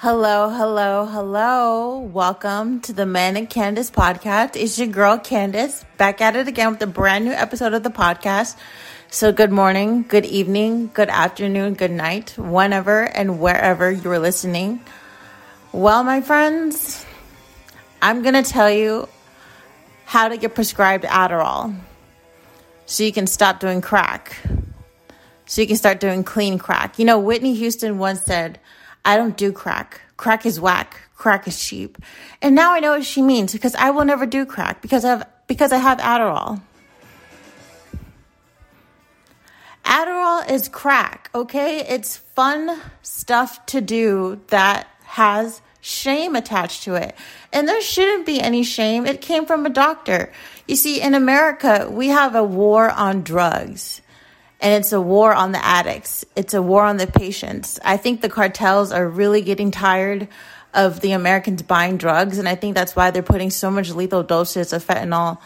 Hello, hello, hello. Welcome to the Manic Candace podcast. It's your girl Candace back at it again with a brand new episode of the podcast. So, good morning, good evening, good afternoon, good night, whenever and wherever you are listening. Well, my friends, I'm going to tell you how to get prescribed Adderall so you can stop doing crack, so you can start doing clean crack. You know, Whitney Houston once said, I don't do crack. Crack is whack. Crack is cheap. And now I know what she means because I will never do crack because I have, because I have Adderall. Adderall is crack, okay? It's fun stuff to do that has shame attached to it. And there shouldn't be any shame. It came from a doctor. You see, in America, we have a war on drugs and it's a war on the addicts. It's a war on the patients. I think the cartels are really getting tired of the Americans buying drugs, and I think that's why they're putting so much lethal doses of fentanyl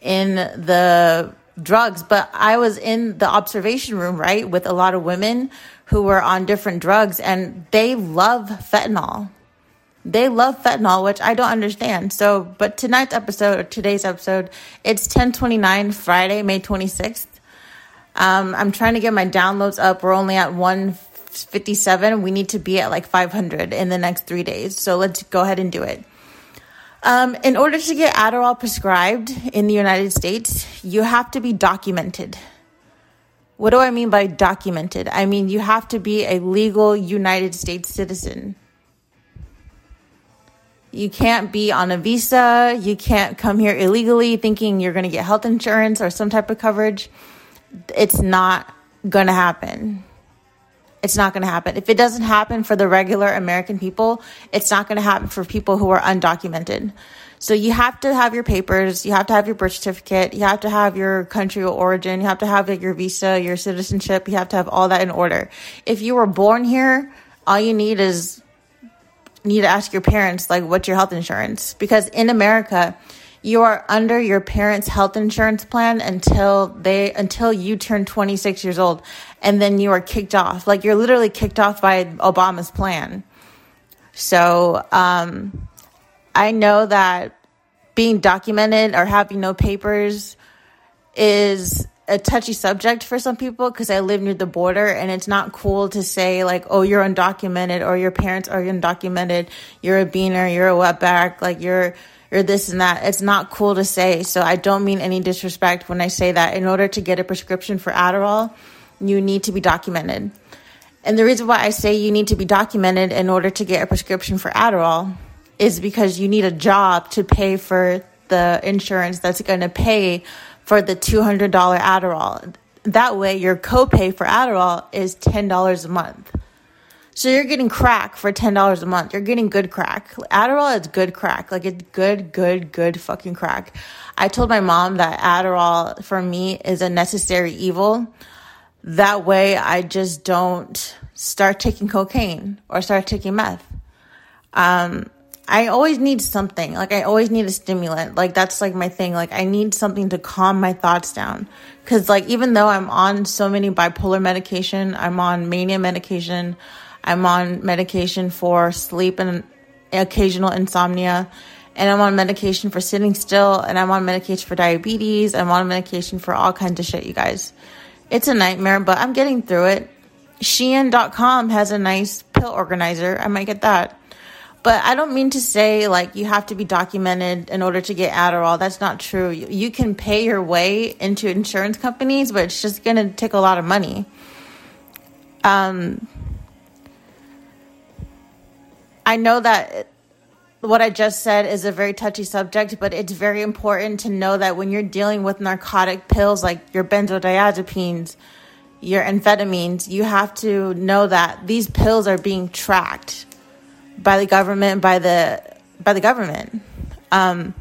in the drugs. But I was in the observation room, right, with a lot of women who were on different drugs, and they love fentanyl. They love fentanyl, which I don't understand. So, but tonight's episode, or today's episode, it's 1029, Friday, May 26th. Um, I'm trying to get my downloads up. We're only at 157. We need to be at like 500 in the next three days. So let's go ahead and do it. Um, in order to get Adderall prescribed in the United States, you have to be documented. What do I mean by documented? I mean, you have to be a legal United States citizen. You can't be on a visa. You can't come here illegally thinking you're going to get health insurance or some type of coverage it's not going to happen. It's not going to happen. If it doesn't happen for the regular American people, it's not going to happen for people who are undocumented. So you have to have your papers, you have to have your birth certificate, you have to have your country of origin, you have to have like, your visa, your citizenship, you have to have all that in order. If you were born here, all you need is need to ask your parents like what's your health insurance because in America, you are under your parents' health insurance plan until they until you turn 26 years old and then you are kicked off like you're literally kicked off by obama's plan so um, i know that being documented or having no papers is a touchy subject for some people because I live near the border and it's not cool to say like, oh, you're undocumented or your parents are undocumented. You're a beaner. You're a wetback. Like you're or this and that. It's not cool to say. So I don't mean any disrespect when I say that. In order to get a prescription for Adderall, you need to be documented. And the reason why I say you need to be documented in order to get a prescription for Adderall is because you need a job to pay for the insurance that's going to pay for the $200 Adderall. That way, your copay for Adderall is $10 a month. So you're getting crack for $10 a month. You're getting good crack. Adderall is good crack. Like it's good, good, good fucking crack. I told my mom that Adderall for me is a necessary evil. That way I just don't start taking cocaine or start taking meth. Um, I always need something. Like I always need a stimulant. Like that's like my thing. Like I need something to calm my thoughts down. Cause like even though I'm on so many bipolar medication, I'm on mania medication, I'm on medication for sleep and occasional insomnia. And I'm on medication for sitting still. And I'm on medication for diabetes. I'm on medication for all kinds of shit, you guys. It's a nightmare, but I'm getting through it. Shein.com has a nice pill organizer. I might get that. But I don't mean to say like you have to be documented in order to get Adderall. That's not true. You can pay your way into insurance companies, but it's just going to take a lot of money. Um, I know that what I just said is a very touchy subject, but it's very important to know that when you're dealing with narcotic pills like your benzodiazepines, your amphetamines, you have to know that these pills are being tracked by the government, by the by the government. Um,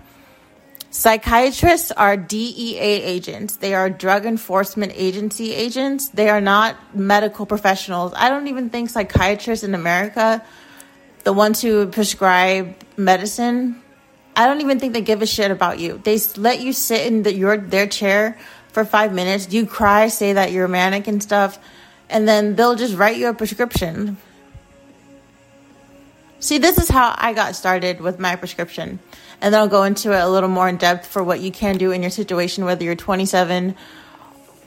psychiatrists are DEA agents. They are drug enforcement agency agents. They are not medical professionals. I don't even think psychiatrists in America the ones who prescribe medicine, I don't even think they give a shit about you. They let you sit in the, your their chair for five minutes. You cry, say that you're manic and stuff, and then they'll just write you a prescription. See, this is how I got started with my prescription. And then I'll go into it a little more in depth for what you can do in your situation, whether you're 27,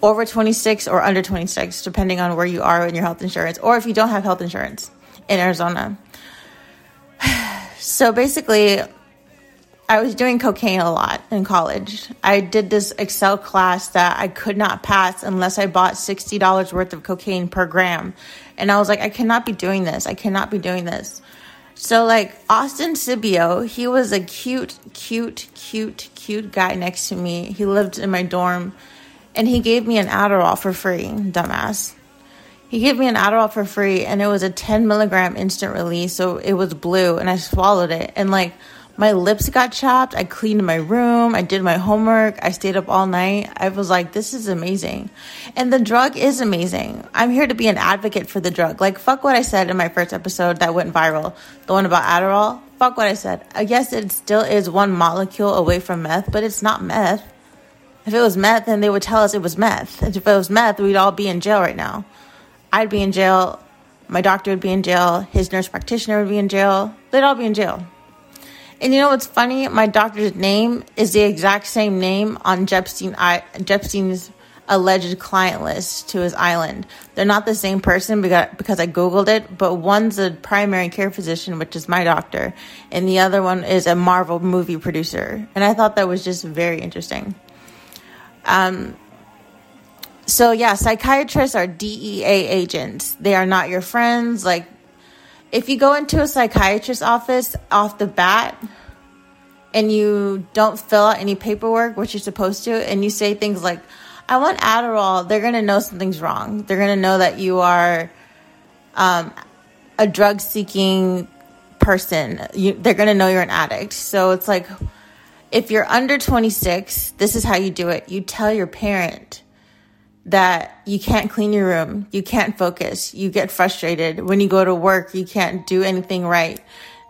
over 26, or under 26, depending on where you are in your health insurance, or if you don't have health insurance in Arizona. So basically, I was doing cocaine a lot in college. I did this Excel class that I could not pass unless I bought $60 worth of cocaine per gram. And I was like, I cannot be doing this. I cannot be doing this. So, like, Austin Sibio, he was a cute, cute, cute, cute guy next to me. He lived in my dorm and he gave me an Adderall for free, dumbass. He gave me an Adderall for free and it was a 10 milligram instant release. So it was blue and I swallowed it. And like my lips got chapped. I cleaned my room. I did my homework. I stayed up all night. I was like, this is amazing. And the drug is amazing. I'm here to be an advocate for the drug. Like, fuck what I said in my first episode that went viral. The one about Adderall. Fuck what I said. Uh, I guess it still is one molecule away from meth, but it's not meth. If it was meth, then they would tell us it was meth. And if it was meth, we'd all be in jail right now. I'd be in jail. My doctor would be in jail. His nurse practitioner would be in jail. They'd all be in jail. And you know what's funny? My doctor's name is the exact same name on Jepstein, I, Jepstein's alleged client list to his island. They're not the same person because, because I Googled it, but one's a primary care physician, which is my doctor, and the other one is a Marvel movie producer. And I thought that was just very interesting. Um, so yeah, psychiatrists are DEA agents. They are not your friends. Like if you go into a psychiatrist's office off the bat and you don't fill out any paperwork, which you're supposed to, and you say things like, I want Adderall, they're going to know something's wrong. They're going to know that you are um, a drug seeking person. You, they're going to know you're an addict. So it's like, if you're under 26, this is how you do it. You tell your parent that you can't clean your room, you can't focus, you get frustrated. When you go to work, you can't do anything right.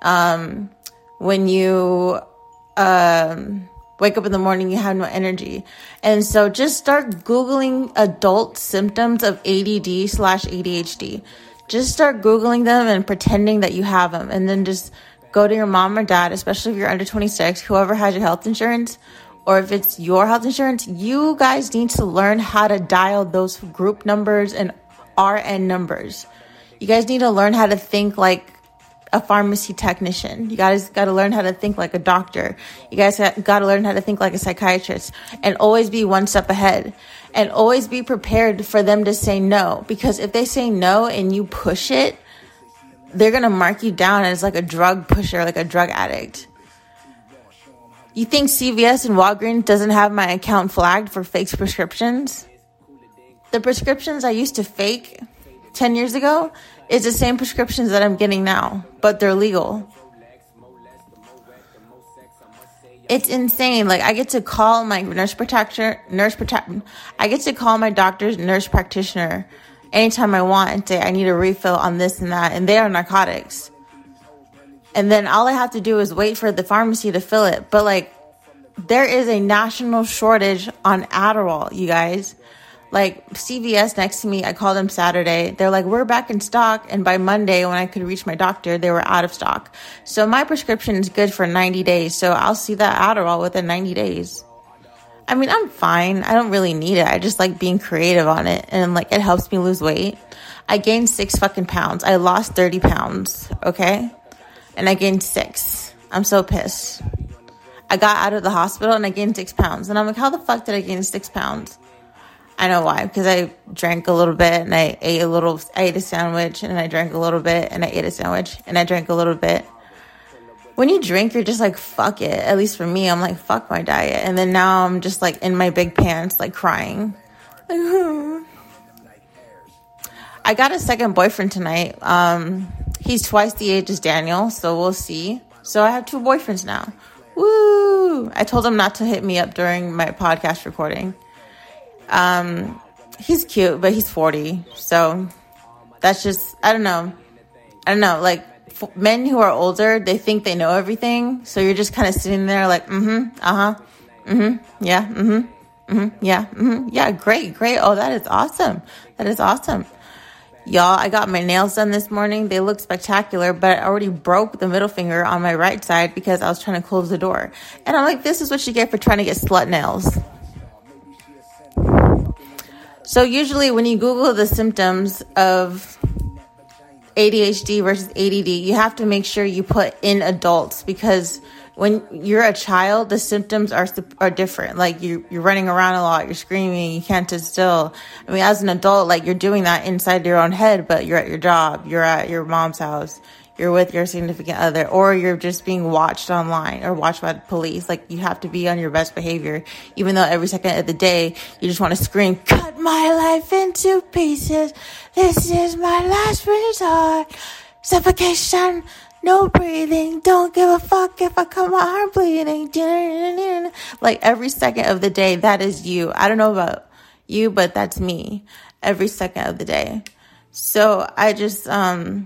Um, when you um, wake up in the morning, you have no energy. And so just start Googling adult symptoms of ADD slash ADHD. Just start Googling them and pretending that you have them. And then just go to your mom or dad, especially if you're under 26, whoever has your health insurance or if it's your health insurance, you guys need to learn how to dial those group numbers and RN numbers. You guys need to learn how to think like a pharmacy technician. You guys got to learn how to think like a doctor. You guys got to learn how to think like a psychiatrist and always be one step ahead and always be prepared for them to say no. Because if they say no and you push it, they're going to mark you down as like a drug pusher, like a drug addict. You think CVS and Walgreens doesn't have my account flagged for fake prescriptions? The prescriptions I used to fake 10 years ago is the same prescriptions that I'm getting now, but they're legal. It's insane. Like I get to call my nurse practitioner, nurse protect, I get to call my doctor's nurse practitioner anytime I want and say I need a refill on this and that, and they are narcotics and then all I have to do is wait for the pharmacy to fill it. But like, there is a national shortage on Adderall, you guys. Like CVS next to me, I called them Saturday. They're like, we're back in stock. And by Monday, when I could reach my doctor, they were out of stock. So my prescription is good for 90 days. So I'll see that Adderall within 90 days. I mean, I'm fine. I don't really need it. I just like being creative on it. And like, it helps me lose weight. I gained six fucking pounds. I lost 30 pounds. Okay and I gained six. I'm so pissed. I got out of the hospital and I gained six pounds. And I'm like, how the fuck did I gain six pounds? I know why. Because I drank a little bit and I ate a little, I ate a sandwich and I drank a little bit and I ate a sandwich and I drank a little bit. When you drink, you're just like, fuck it. At least for me, I'm like, fuck my diet. And then now I'm just like in my big pants, like crying. I got a second boyfriend tonight. Um, He's twice the age as Daniel, so we'll see. So I have two boyfriends now. Woo! I told him not to hit me up during my podcast recording. Um, he's cute, but he's 40. So that's just, I don't know. I don't know. Like, f- men who are older, they think they know everything. So you're just kind of sitting there like, mm hmm, uh huh, mm hmm, yeah, mm hmm, mm hmm, yeah, mm hmm, yeah, great, great. Oh, that is awesome. That is awesome Y'all, I got my nails done this morning. They look spectacular, but I already broke the middle finger on my right side because I was trying to close the door. And I'm like, this is what you get for trying to get slut nails. So, usually, when you Google the symptoms of ADHD versus ADD, you have to make sure you put in adults because when you're a child, the symptoms are are different. Like you you're running around a lot, you're screaming, you can't sit still. I mean, as an adult, like you're doing that inside your own head, but you're at your job, you're at your mom's house, you're with your significant other, or you're just being watched online or watched by the police. Like you have to be on your best behavior, even though every second of the day you just want to scream, "Cut my life into pieces! This is my last resort." Suffocation, no breathing, don't give a fuck if I come out heart bleeding. Like every second of the day, that is you. I don't know about you, but that's me every second of the day. So I just, um,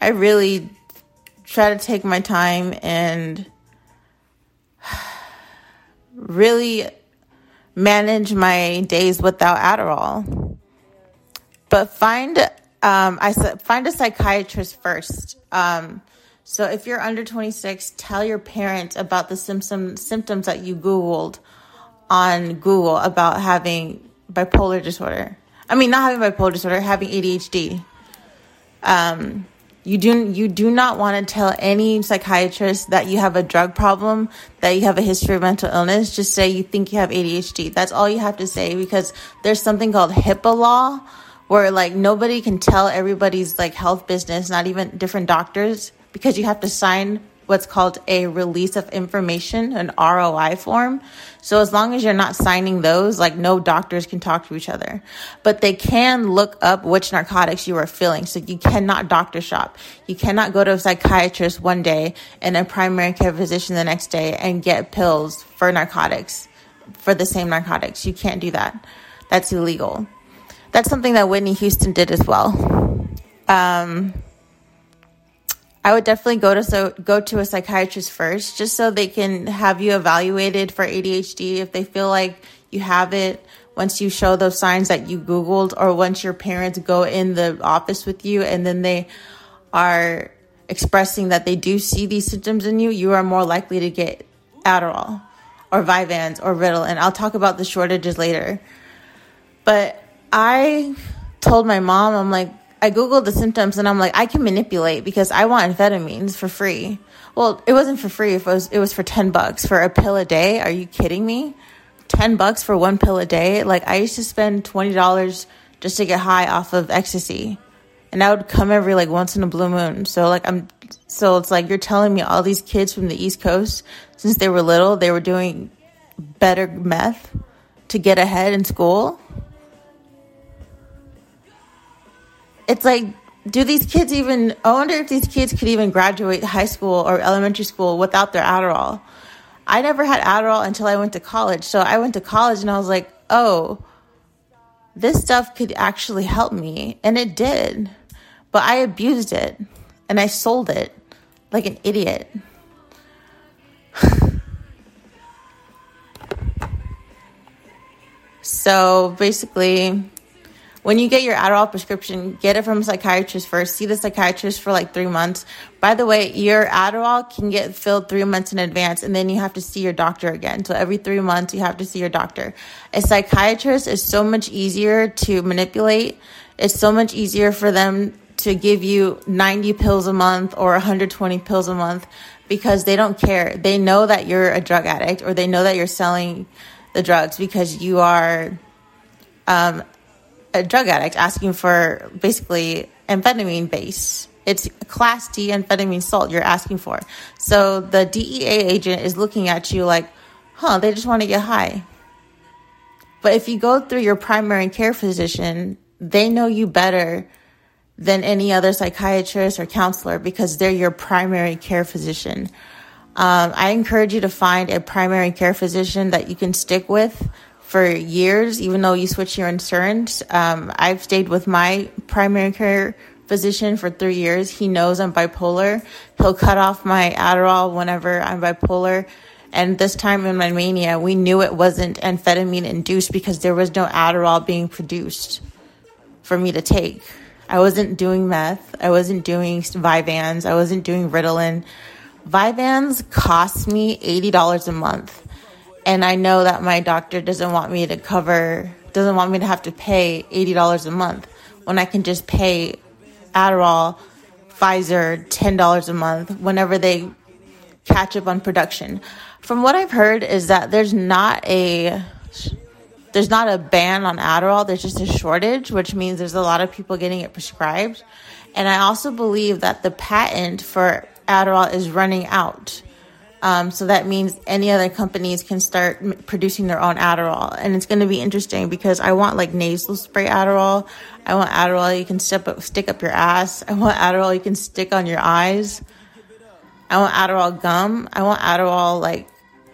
I really try to take my time and really manage my days without Adderall. But find um, I said find a psychiatrist first. Um, so if you're under 26, tell your parents about the symptom, symptoms that you Googled on Google about having bipolar disorder. I mean, not having bipolar disorder, having ADHD. Um, you do you do not want to tell any psychiatrist that you have a drug problem, that you have a history of mental illness. Just say you think you have ADHD. That's all you have to say because there's something called HIPAA law where like nobody can tell everybody's like health business, not even different doctors, because you have to sign what's called a release of information, an ROI form. So as long as you're not signing those, like no doctors can talk to each other. But they can look up which narcotics you are feeling. So you cannot doctor shop. You cannot go to a psychiatrist one day and a primary care physician the next day and get pills for narcotics, for the same narcotics. You can't do that. That's illegal that's something that Whitney Houston did as well. Um, I would definitely go to so go to a psychiatrist first, just so they can have you evaluated for ADHD if they feel like you have it. Once you show those signs that you Googled, or once your parents go in the office with you and then they are expressing that they do see these symptoms in you, you are more likely to get Adderall or Vyvanse or Ritalin. I'll talk about the shortages later. But I told my mom, I'm like, I Googled the symptoms and I'm like, I can manipulate because I want amphetamines for free. Well, it wasn't for free. It was, it was for 10 bucks for a pill a day. Are you kidding me? 10 bucks for one pill a day? Like, I used to spend $20 just to get high off of ecstasy. And that would come every like once in a blue moon. So, like, I'm, so it's like you're telling me all these kids from the East Coast, since they were little, they were doing better meth to get ahead in school. It's like do these kids even i wonder if these kids could even graduate high school or elementary school without their adderall. I never had adderall until i went to college. So i went to college and i was like oh this stuff could actually help me. And it did. But i abused it. And i sold it like an idiot. So basically when you get your Adderall prescription, get it from a psychiatrist first. See the psychiatrist for like three months. By the way, your Adderall can get filled three months in advance, and then you have to see your doctor again. So every three months, you have to see your doctor. A psychiatrist is so much easier to manipulate. It's so much easier for them to give you 90 pills a month or 120 pills a month because they don't care. They know that you're a drug addict or they know that you're selling the drugs because you are um, a drug addict asking for basically amphetamine base. It's class D amphetamine salt you're asking for. So the DEA agent is looking at you like, huh, they just want to get high. But if you go through your primary care physician, they know you better than any other psychiatrist or counselor because they're your primary care physician. Um, I encourage you to find a primary care physician that you can stick with for years, even though you switch your insurance. Um, I've stayed with my primary care physician for three years. He knows I'm bipolar. He'll cut off my Adderall whenever I'm bipolar. And this time in my mania, we knew it wasn't amphetamine induced because there was no Adderall being produced for me to take. I wasn't doing meth. I wasn't doing Vyvanse. I wasn't doing Ritalin. Vyvanse cost me $80 a month. And I know that my doctor doesn't want me to cover, doesn't want me to have to pay $80 a month when I can just pay Adderall, Pfizer $10 a month whenever they catch up on production. From what I've heard is that there's not a there's not a ban on Adderall, there's just a shortage, which means there's a lot of people getting it prescribed. And I also believe that the patent for Adderall is running out. Um, so that means any other companies can start producing their own Adderall. And it's going to be interesting because I want like nasal spray Adderall. I want Adderall you can up, stick up your ass. I want Adderall you can stick on your eyes. I want Adderall gum. I want Adderall like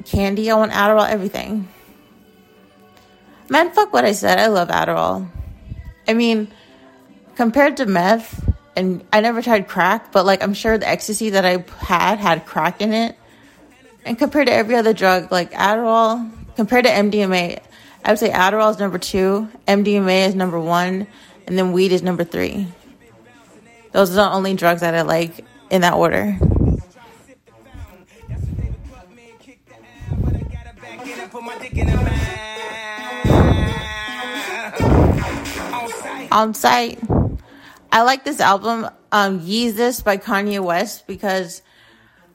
candy. I want Adderall everything. Man, fuck what I said. I love Adderall. I mean, compared to meth, and I never tried crack, but like I'm sure the ecstasy that I had had crack in it. And compared to every other drug, like Adderall, compared to MDMA, I would say Adderall is number two, MDMA is number one, and then weed is number three. Those are the only drugs that I like in that order. On site. I like this album, um, Yeezus by Kanye West, because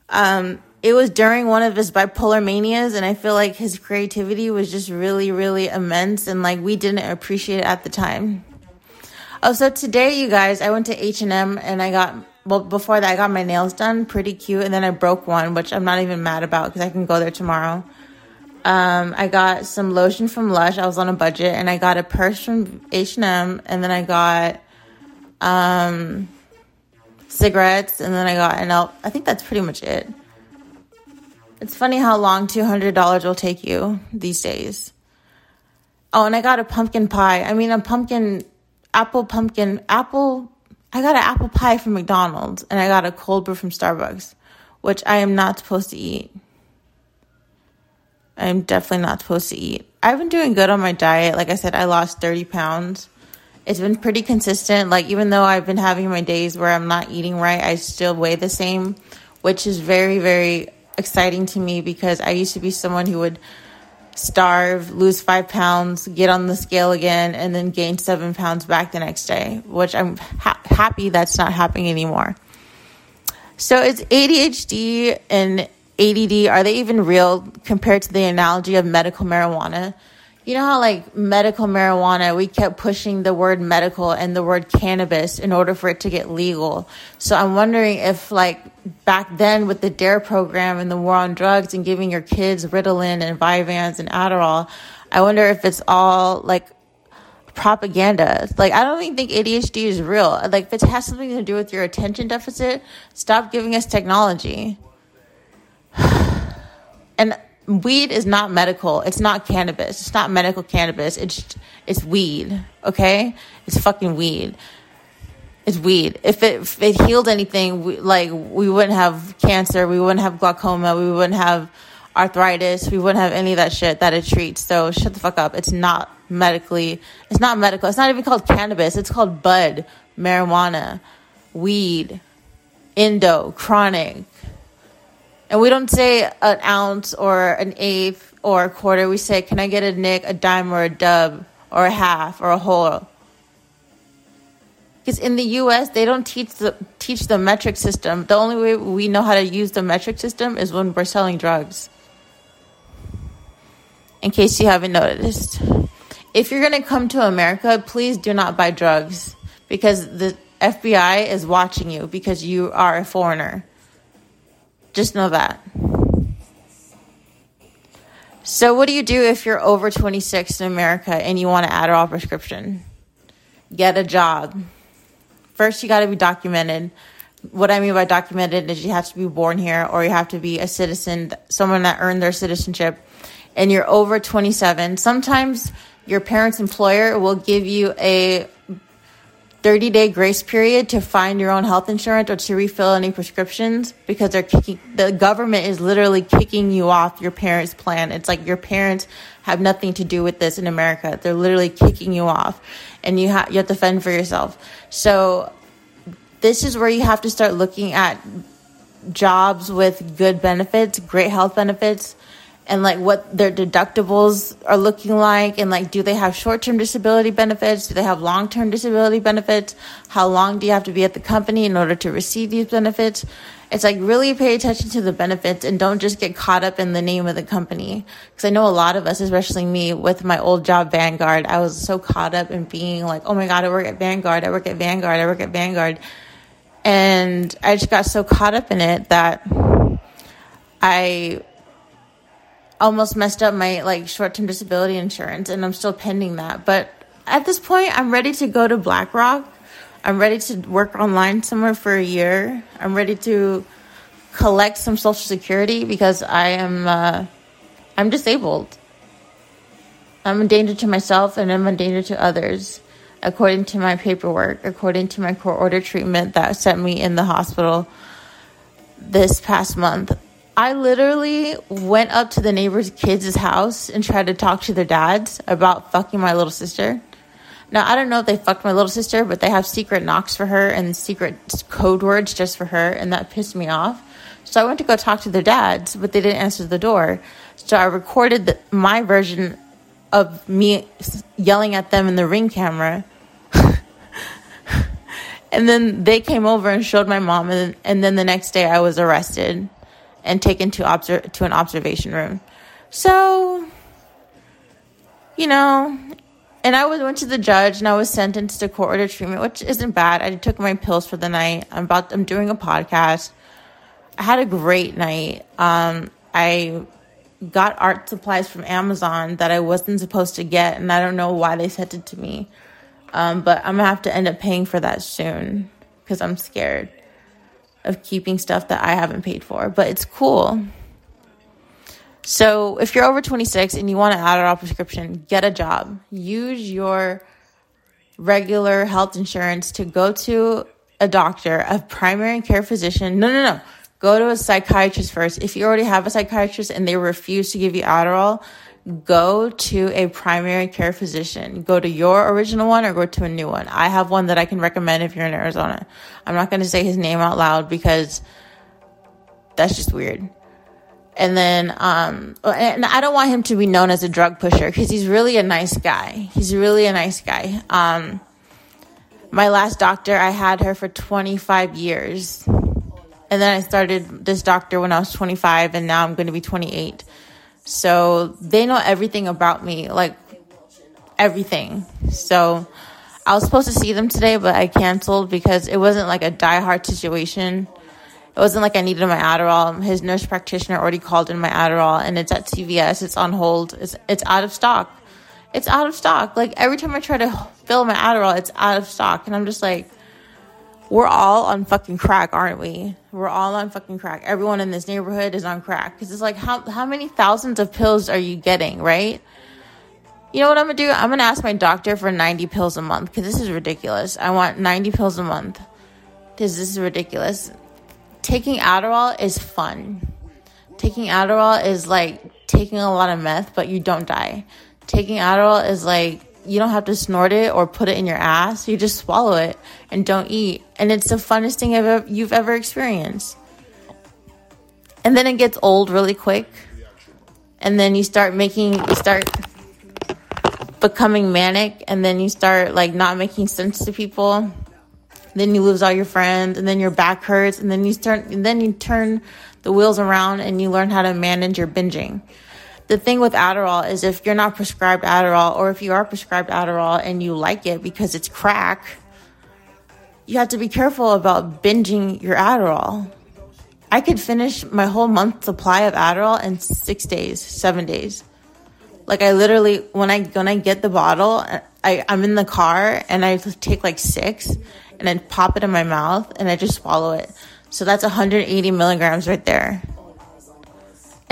um, it was during one of his bipolar manias, and I feel like his creativity was just really, really immense, and like we didn't appreciate it at the time. Oh, so today, you guys, I went to H and I got well before that, I got my nails done, pretty cute, and then I broke one, which I'm not even mad about because I can go there tomorrow. Um, I got some lotion from Lush. I was on a budget, and I got a purse from H and M, and then I got um, cigarettes, and then I got an elf i think that's pretty much it. It's funny how long two hundred dollars will take you these days. Oh, and I got a pumpkin pie. I mean, a pumpkin, apple pumpkin, apple. I got an apple pie from McDonald's, and I got a cold brew from Starbucks, which I am not supposed to eat. I'm definitely not supposed to eat. I've been doing good on my diet. Like I said, I lost 30 pounds. It's been pretty consistent. Like, even though I've been having my days where I'm not eating right, I still weigh the same, which is very, very exciting to me because I used to be someone who would starve, lose five pounds, get on the scale again, and then gain seven pounds back the next day, which I'm ha- happy that's not happening anymore. So, is ADHD and ADD, are they even real compared to the analogy of medical marijuana? You know how, like, medical marijuana, we kept pushing the word medical and the word cannabis in order for it to get legal. So I'm wondering if, like, back then with the DARE program and the war on drugs and giving your kids Ritalin and Vyvanse and Adderall, I wonder if it's all, like, propaganda. Like, I don't even think ADHD is real. Like, if it has something to do with your attention deficit, stop giving us technology. and weed is not medical. It's not cannabis. It's not medical cannabis. It's it's weed. Okay, it's fucking weed. It's weed. If it if it healed anything, we, like we wouldn't have cancer, we wouldn't have glaucoma, we wouldn't have arthritis, we wouldn't have any of that shit that it treats. So shut the fuck up. It's not medically. It's not medical. It's not even called cannabis. It's called bud, marijuana, weed, indo, chronic. And we don't say an ounce or an eighth or a quarter. We say, can I get a nick, a dime, or a dub, or a half, or a whole? Because in the U.S., they don't teach the teach the metric system. The only way we know how to use the metric system is when we're selling drugs. In case you haven't noticed, if you're going to come to America, please do not buy drugs because the FBI is watching you because you are a foreigner. Just know that. So, what do you do if you're over 26 in America and you want an Adderall prescription? Get a job. First, you got to be documented. What I mean by documented is you have to be born here or you have to be a citizen, someone that earned their citizenship, and you're over 27. Sometimes your parent's employer will give you a 30 day grace period to find your own health insurance or to refill any prescriptions because they're kicking the government is literally kicking you off your parents plan. It's like your parents have nothing to do with this in america. They're literally kicking you off and you have you have to fend for yourself. So this is where you have to start looking at jobs with good benefits great health benefits and like what their deductibles are looking like and like do they have short-term disability benefits? Do they have long-term disability benefits? How long do you have to be at the company in order to receive these benefits? It's like really pay attention to the benefits and don't just get caught up in the name of the company. Because i know a lot of us especially me with my old job vanguard i was so caught up in being like oh my god i work at vanguard i work at vanguard i work at vanguard. And i just got so caught up in it that i almost messed up my like short-term disability insurance and I'm still pending that. But at this point, I'm ready to go to BlackRock. I'm ready to work online somewhere for a year. I'm ready to collect some social security because I am uh, I'm disabled. I'm a danger to myself and I'm a danger to others according to my paperwork, according to my court order treatment that sent me in the hospital this past month. I literally went up to the neighbor's kids' house and tried to talk to their dads about fucking my little sister. Now, I don't know if they fucked my little sister, but they have secret knocks for her and secret code words just for her, and that pissed me off. So I went to go talk to their dads, but they didn't answer the door. So I recorded the, my version of me yelling at them in the ring camera. and then they came over and showed my mom, and, and then the next day I was arrested and taken to obser- to an observation room. So, you know, and I was went to the judge and I was sentenced to court order treatment, which isn't bad. I took my pills for the night. I'm about I'm doing a podcast. I had a great night. Um, I got art supplies from Amazon that I wasn't supposed to get, and I don't know why they sent it to me. Um, but I'm gonna have to end up paying for that soon because I'm scared of keeping stuff that I haven't paid for, but it's cool. So if you're over 26 and you want an Adderall prescription, get a job. Use your regular health insurance to go to a doctor, a primary care physician. No, no, no. Go to a psychiatrist first. If you already have a psychiatrist and they refuse to give you Adderall, go to a primary care physician. Go to your original one or go to a new one. I have one that I can recommend if you're in Arizona. I'm not going to say his name out loud because that's just weird. And then, um, and I don't want him to be known as a drug pusher because he's really a nice guy. He's really a nice guy. Um, my last doctor, I had her for 25 years. And then I started this doctor when I was 25, and now I'm going to be 28. So they know everything about me, like everything. So I was supposed to see them today, but I canceled because it wasn't like a die-hard situation. It wasn't like I needed my Adderall. His nurse practitioner already called in my Adderall, and it's at CVS. It's on hold. It's it's out of stock. It's out of stock. Like every time I try to fill my Adderall, it's out of stock, and I'm just like, we're all on fucking crack, aren't we? We're all on fucking crack. Everyone in this neighborhood is on crack. Cause it's like, how, how many thousands of pills are you getting, right? You know what I'm gonna do? I'm gonna ask my doctor for 90 pills a month because this is ridiculous. I want 90 pills a month because this is ridiculous. Taking Adderall is fun. Taking Adderall is like taking a lot of meth, but you don't die. Taking Adderall is like you don't have to snort it or put it in your ass. You just swallow it and don't eat. And it's the funnest thing ever, you've ever experienced. And then it gets old really quick. And then you start making, you start becoming manic. And then you start like not making sense to people. Then you lose all your friends. And then your back hurts. And then you start, and then you turn the wheels around and you learn how to manage your binging the thing with Adderall is if you're not prescribed Adderall or if you are prescribed Adderall and you like it because it's crack, you have to be careful about binging your Adderall. I could finish my whole month supply of Adderall in six days, seven days. Like I literally, when I when I get the bottle, I I'm in the car and I take like six and I pop it in my mouth and I just swallow it. So that's 180 milligrams right there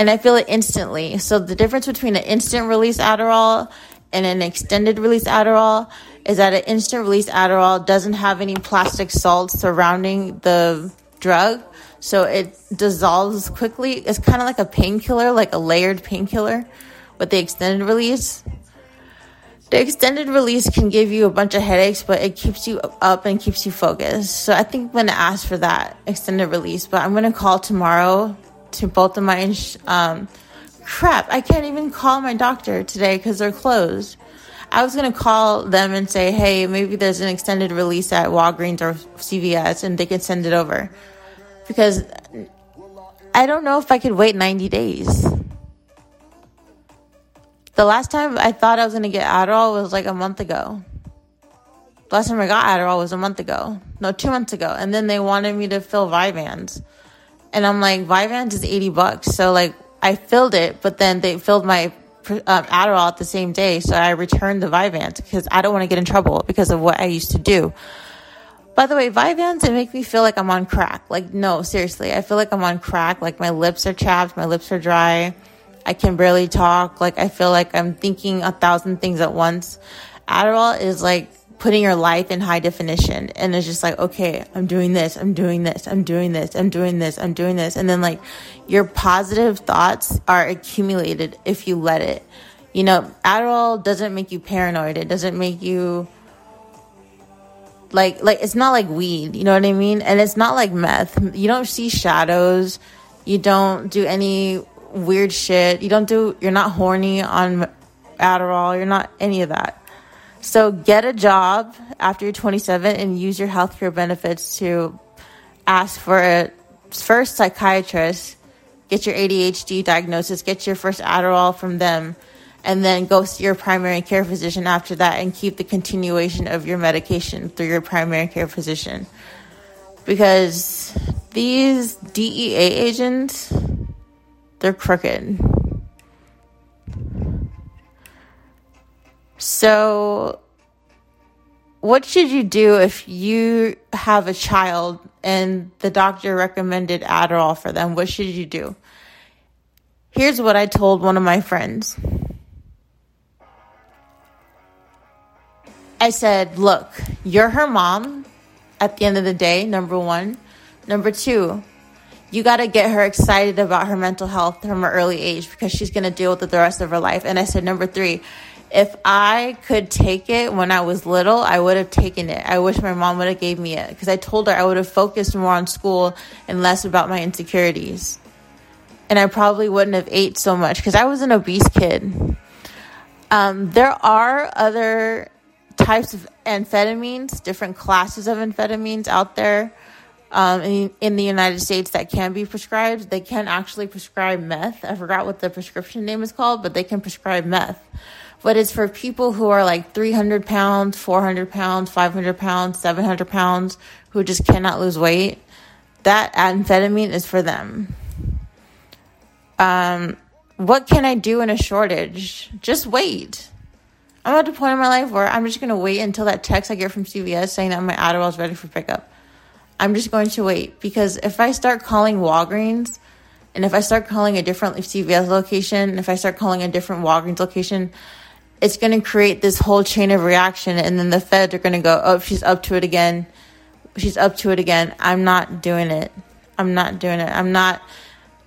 and I feel it instantly. So the difference between an instant release Adderall and an extended release Adderall is that an instant release Adderall doesn't have any plastic salts surrounding the drug. So it dissolves quickly. It's kind of like a painkiller, like a layered painkiller with the extended release. The extended release can give you a bunch of headaches, but it keeps you up and keeps you focused. So I think I'm to ask for that extended release, but I'm to call tomorrow to both of my, um, crap, I can't even call my doctor today because they're closed. I was to call them and say, hey, maybe there's an extended release at Walgreens or CVS and they can send it over. Because I don't know if I could wait 90 days. The last time I thought I was to get Adderall was like a month ago. The last time I got Adderall was a month ago. No, two months ago. And then they wanted me to fill Vyvanse. And I'm like, Vyvanse is 80 bucks. So, like, I filled it, but then they filled my um, Adderall at the same day. So I returned the Vyvanse because I don't want to get in trouble because of what I used to do. By the way, Vyvanse, it make me feel like I'm on crack. Like, no, seriously. I feel like I'm on crack. Like, my lips are chapped. My lips are dry. I can barely talk. Like I feel like I'm thinking a thousand things at once. Adderall is like putting your life in high definition and it's just like, okay, I'm doing this, I'm doing this, I'm doing this, I'm doing this, I'm doing this. And then like your positive thoughts are accumulated if you let it. You know, Adderall doesn't make you paranoid. It doesn't make you like like it's not like weed, you know what I mean? And it's not like meth. You don't see shadows. You don't do any weird shit. You don't do, you're not horny on Adderall. You're not any of that. So get a job after you're 27 and use your healthcare benefits to ask for a first psychiatrist, get your ADHD diagnosis, get your first Adderall from them, and then go see your primary care physician after that and keep the continuation of your medication through your primary care physician. Because these DEA agents, they're crooked. So, what should you do if you have a child and the doctor recommended Adderall for them? What should you do? Here's what I told one of my friends. I said, Look, you're her mom at the end of the day, number one. Number two, you got to get her excited about her mental health from an early age because she's going to deal with it the rest of her life. And I said, number three, if I could take it when I was little, I would have taken it. I wish my mom would have gave me it because I told her I would have focused more on school and less about my insecurities. And I probably wouldn't have ate so much because I was an obese kid. Um, there are other types of amphetamines, different classes of amphetamines out there um, in, in the United States that can be prescribed. They can actually prescribe meth. I forgot what the prescription name is called, but they can prescribe meth. But it's for people who are like 300 pounds, 400 pounds, 500 pounds, 700 pounds, who just cannot lose weight. That amphetamine is for them. Um, what can I do in a shortage? Just wait. I'm at the point in my life where I'm just going to wait until that text I get from CVS saying that my Adderall is ready for pickup. I'm just going to wait because if I start calling Walgreens and if I start calling a different CVS location, if I start calling a different Walgreens location, it's going to create this whole chain of reaction. And then the feds are going to go, oh, she's up to it again. She's up to it again. I'm not doing it. I'm not doing it. I'm not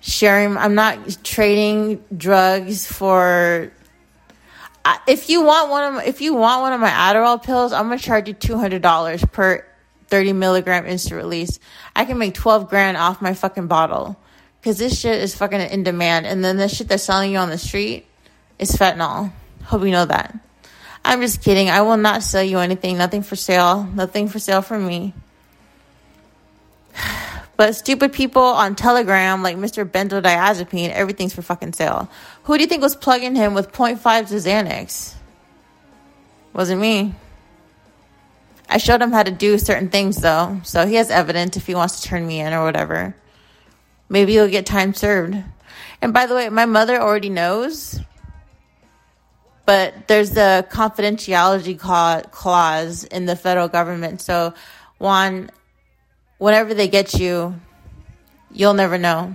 sharing, I'm not trading drugs for. If you want one of my, if you want one of my Adderall pills, I'm gonna charge you two hundred dollars per 30 milligram instant release, I can make 12 grand off my fucking bottle. Cause this shit is fucking in demand. And then the shit they're selling you on the street is fentanyl. Hope you know that. I'm just kidding. I will not sell you anything. Nothing for sale. Nothing for sale from me. But stupid people on Telegram, like Mr. Benzodiazepine, everything's for fucking sale. Who do you think was plugging him with 0.5 to Xanax? Wasn't me. I showed him how to do certain things though, so he has evidence if he wants to turn me in or whatever. Maybe he'll get time served. And by the way, my mother already knows, but there's the confidentiality clause in the federal government. So, Juan, whenever they get you, you'll never know.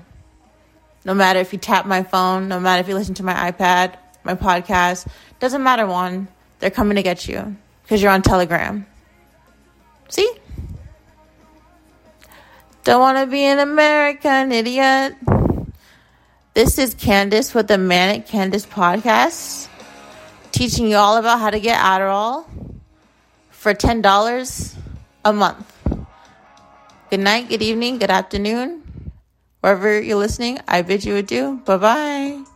No matter if you tap my phone, no matter if you listen to my iPad, my podcast. Doesn't matter Juan. They're coming to get you because you're on Telegram. See? Don't want to be an American idiot. This is Candace with the Manic Candace podcast, teaching you all about how to get Adderall for $10 a month. Good night, good evening, good afternoon. Wherever you're listening, I bid you adieu. Bye bye.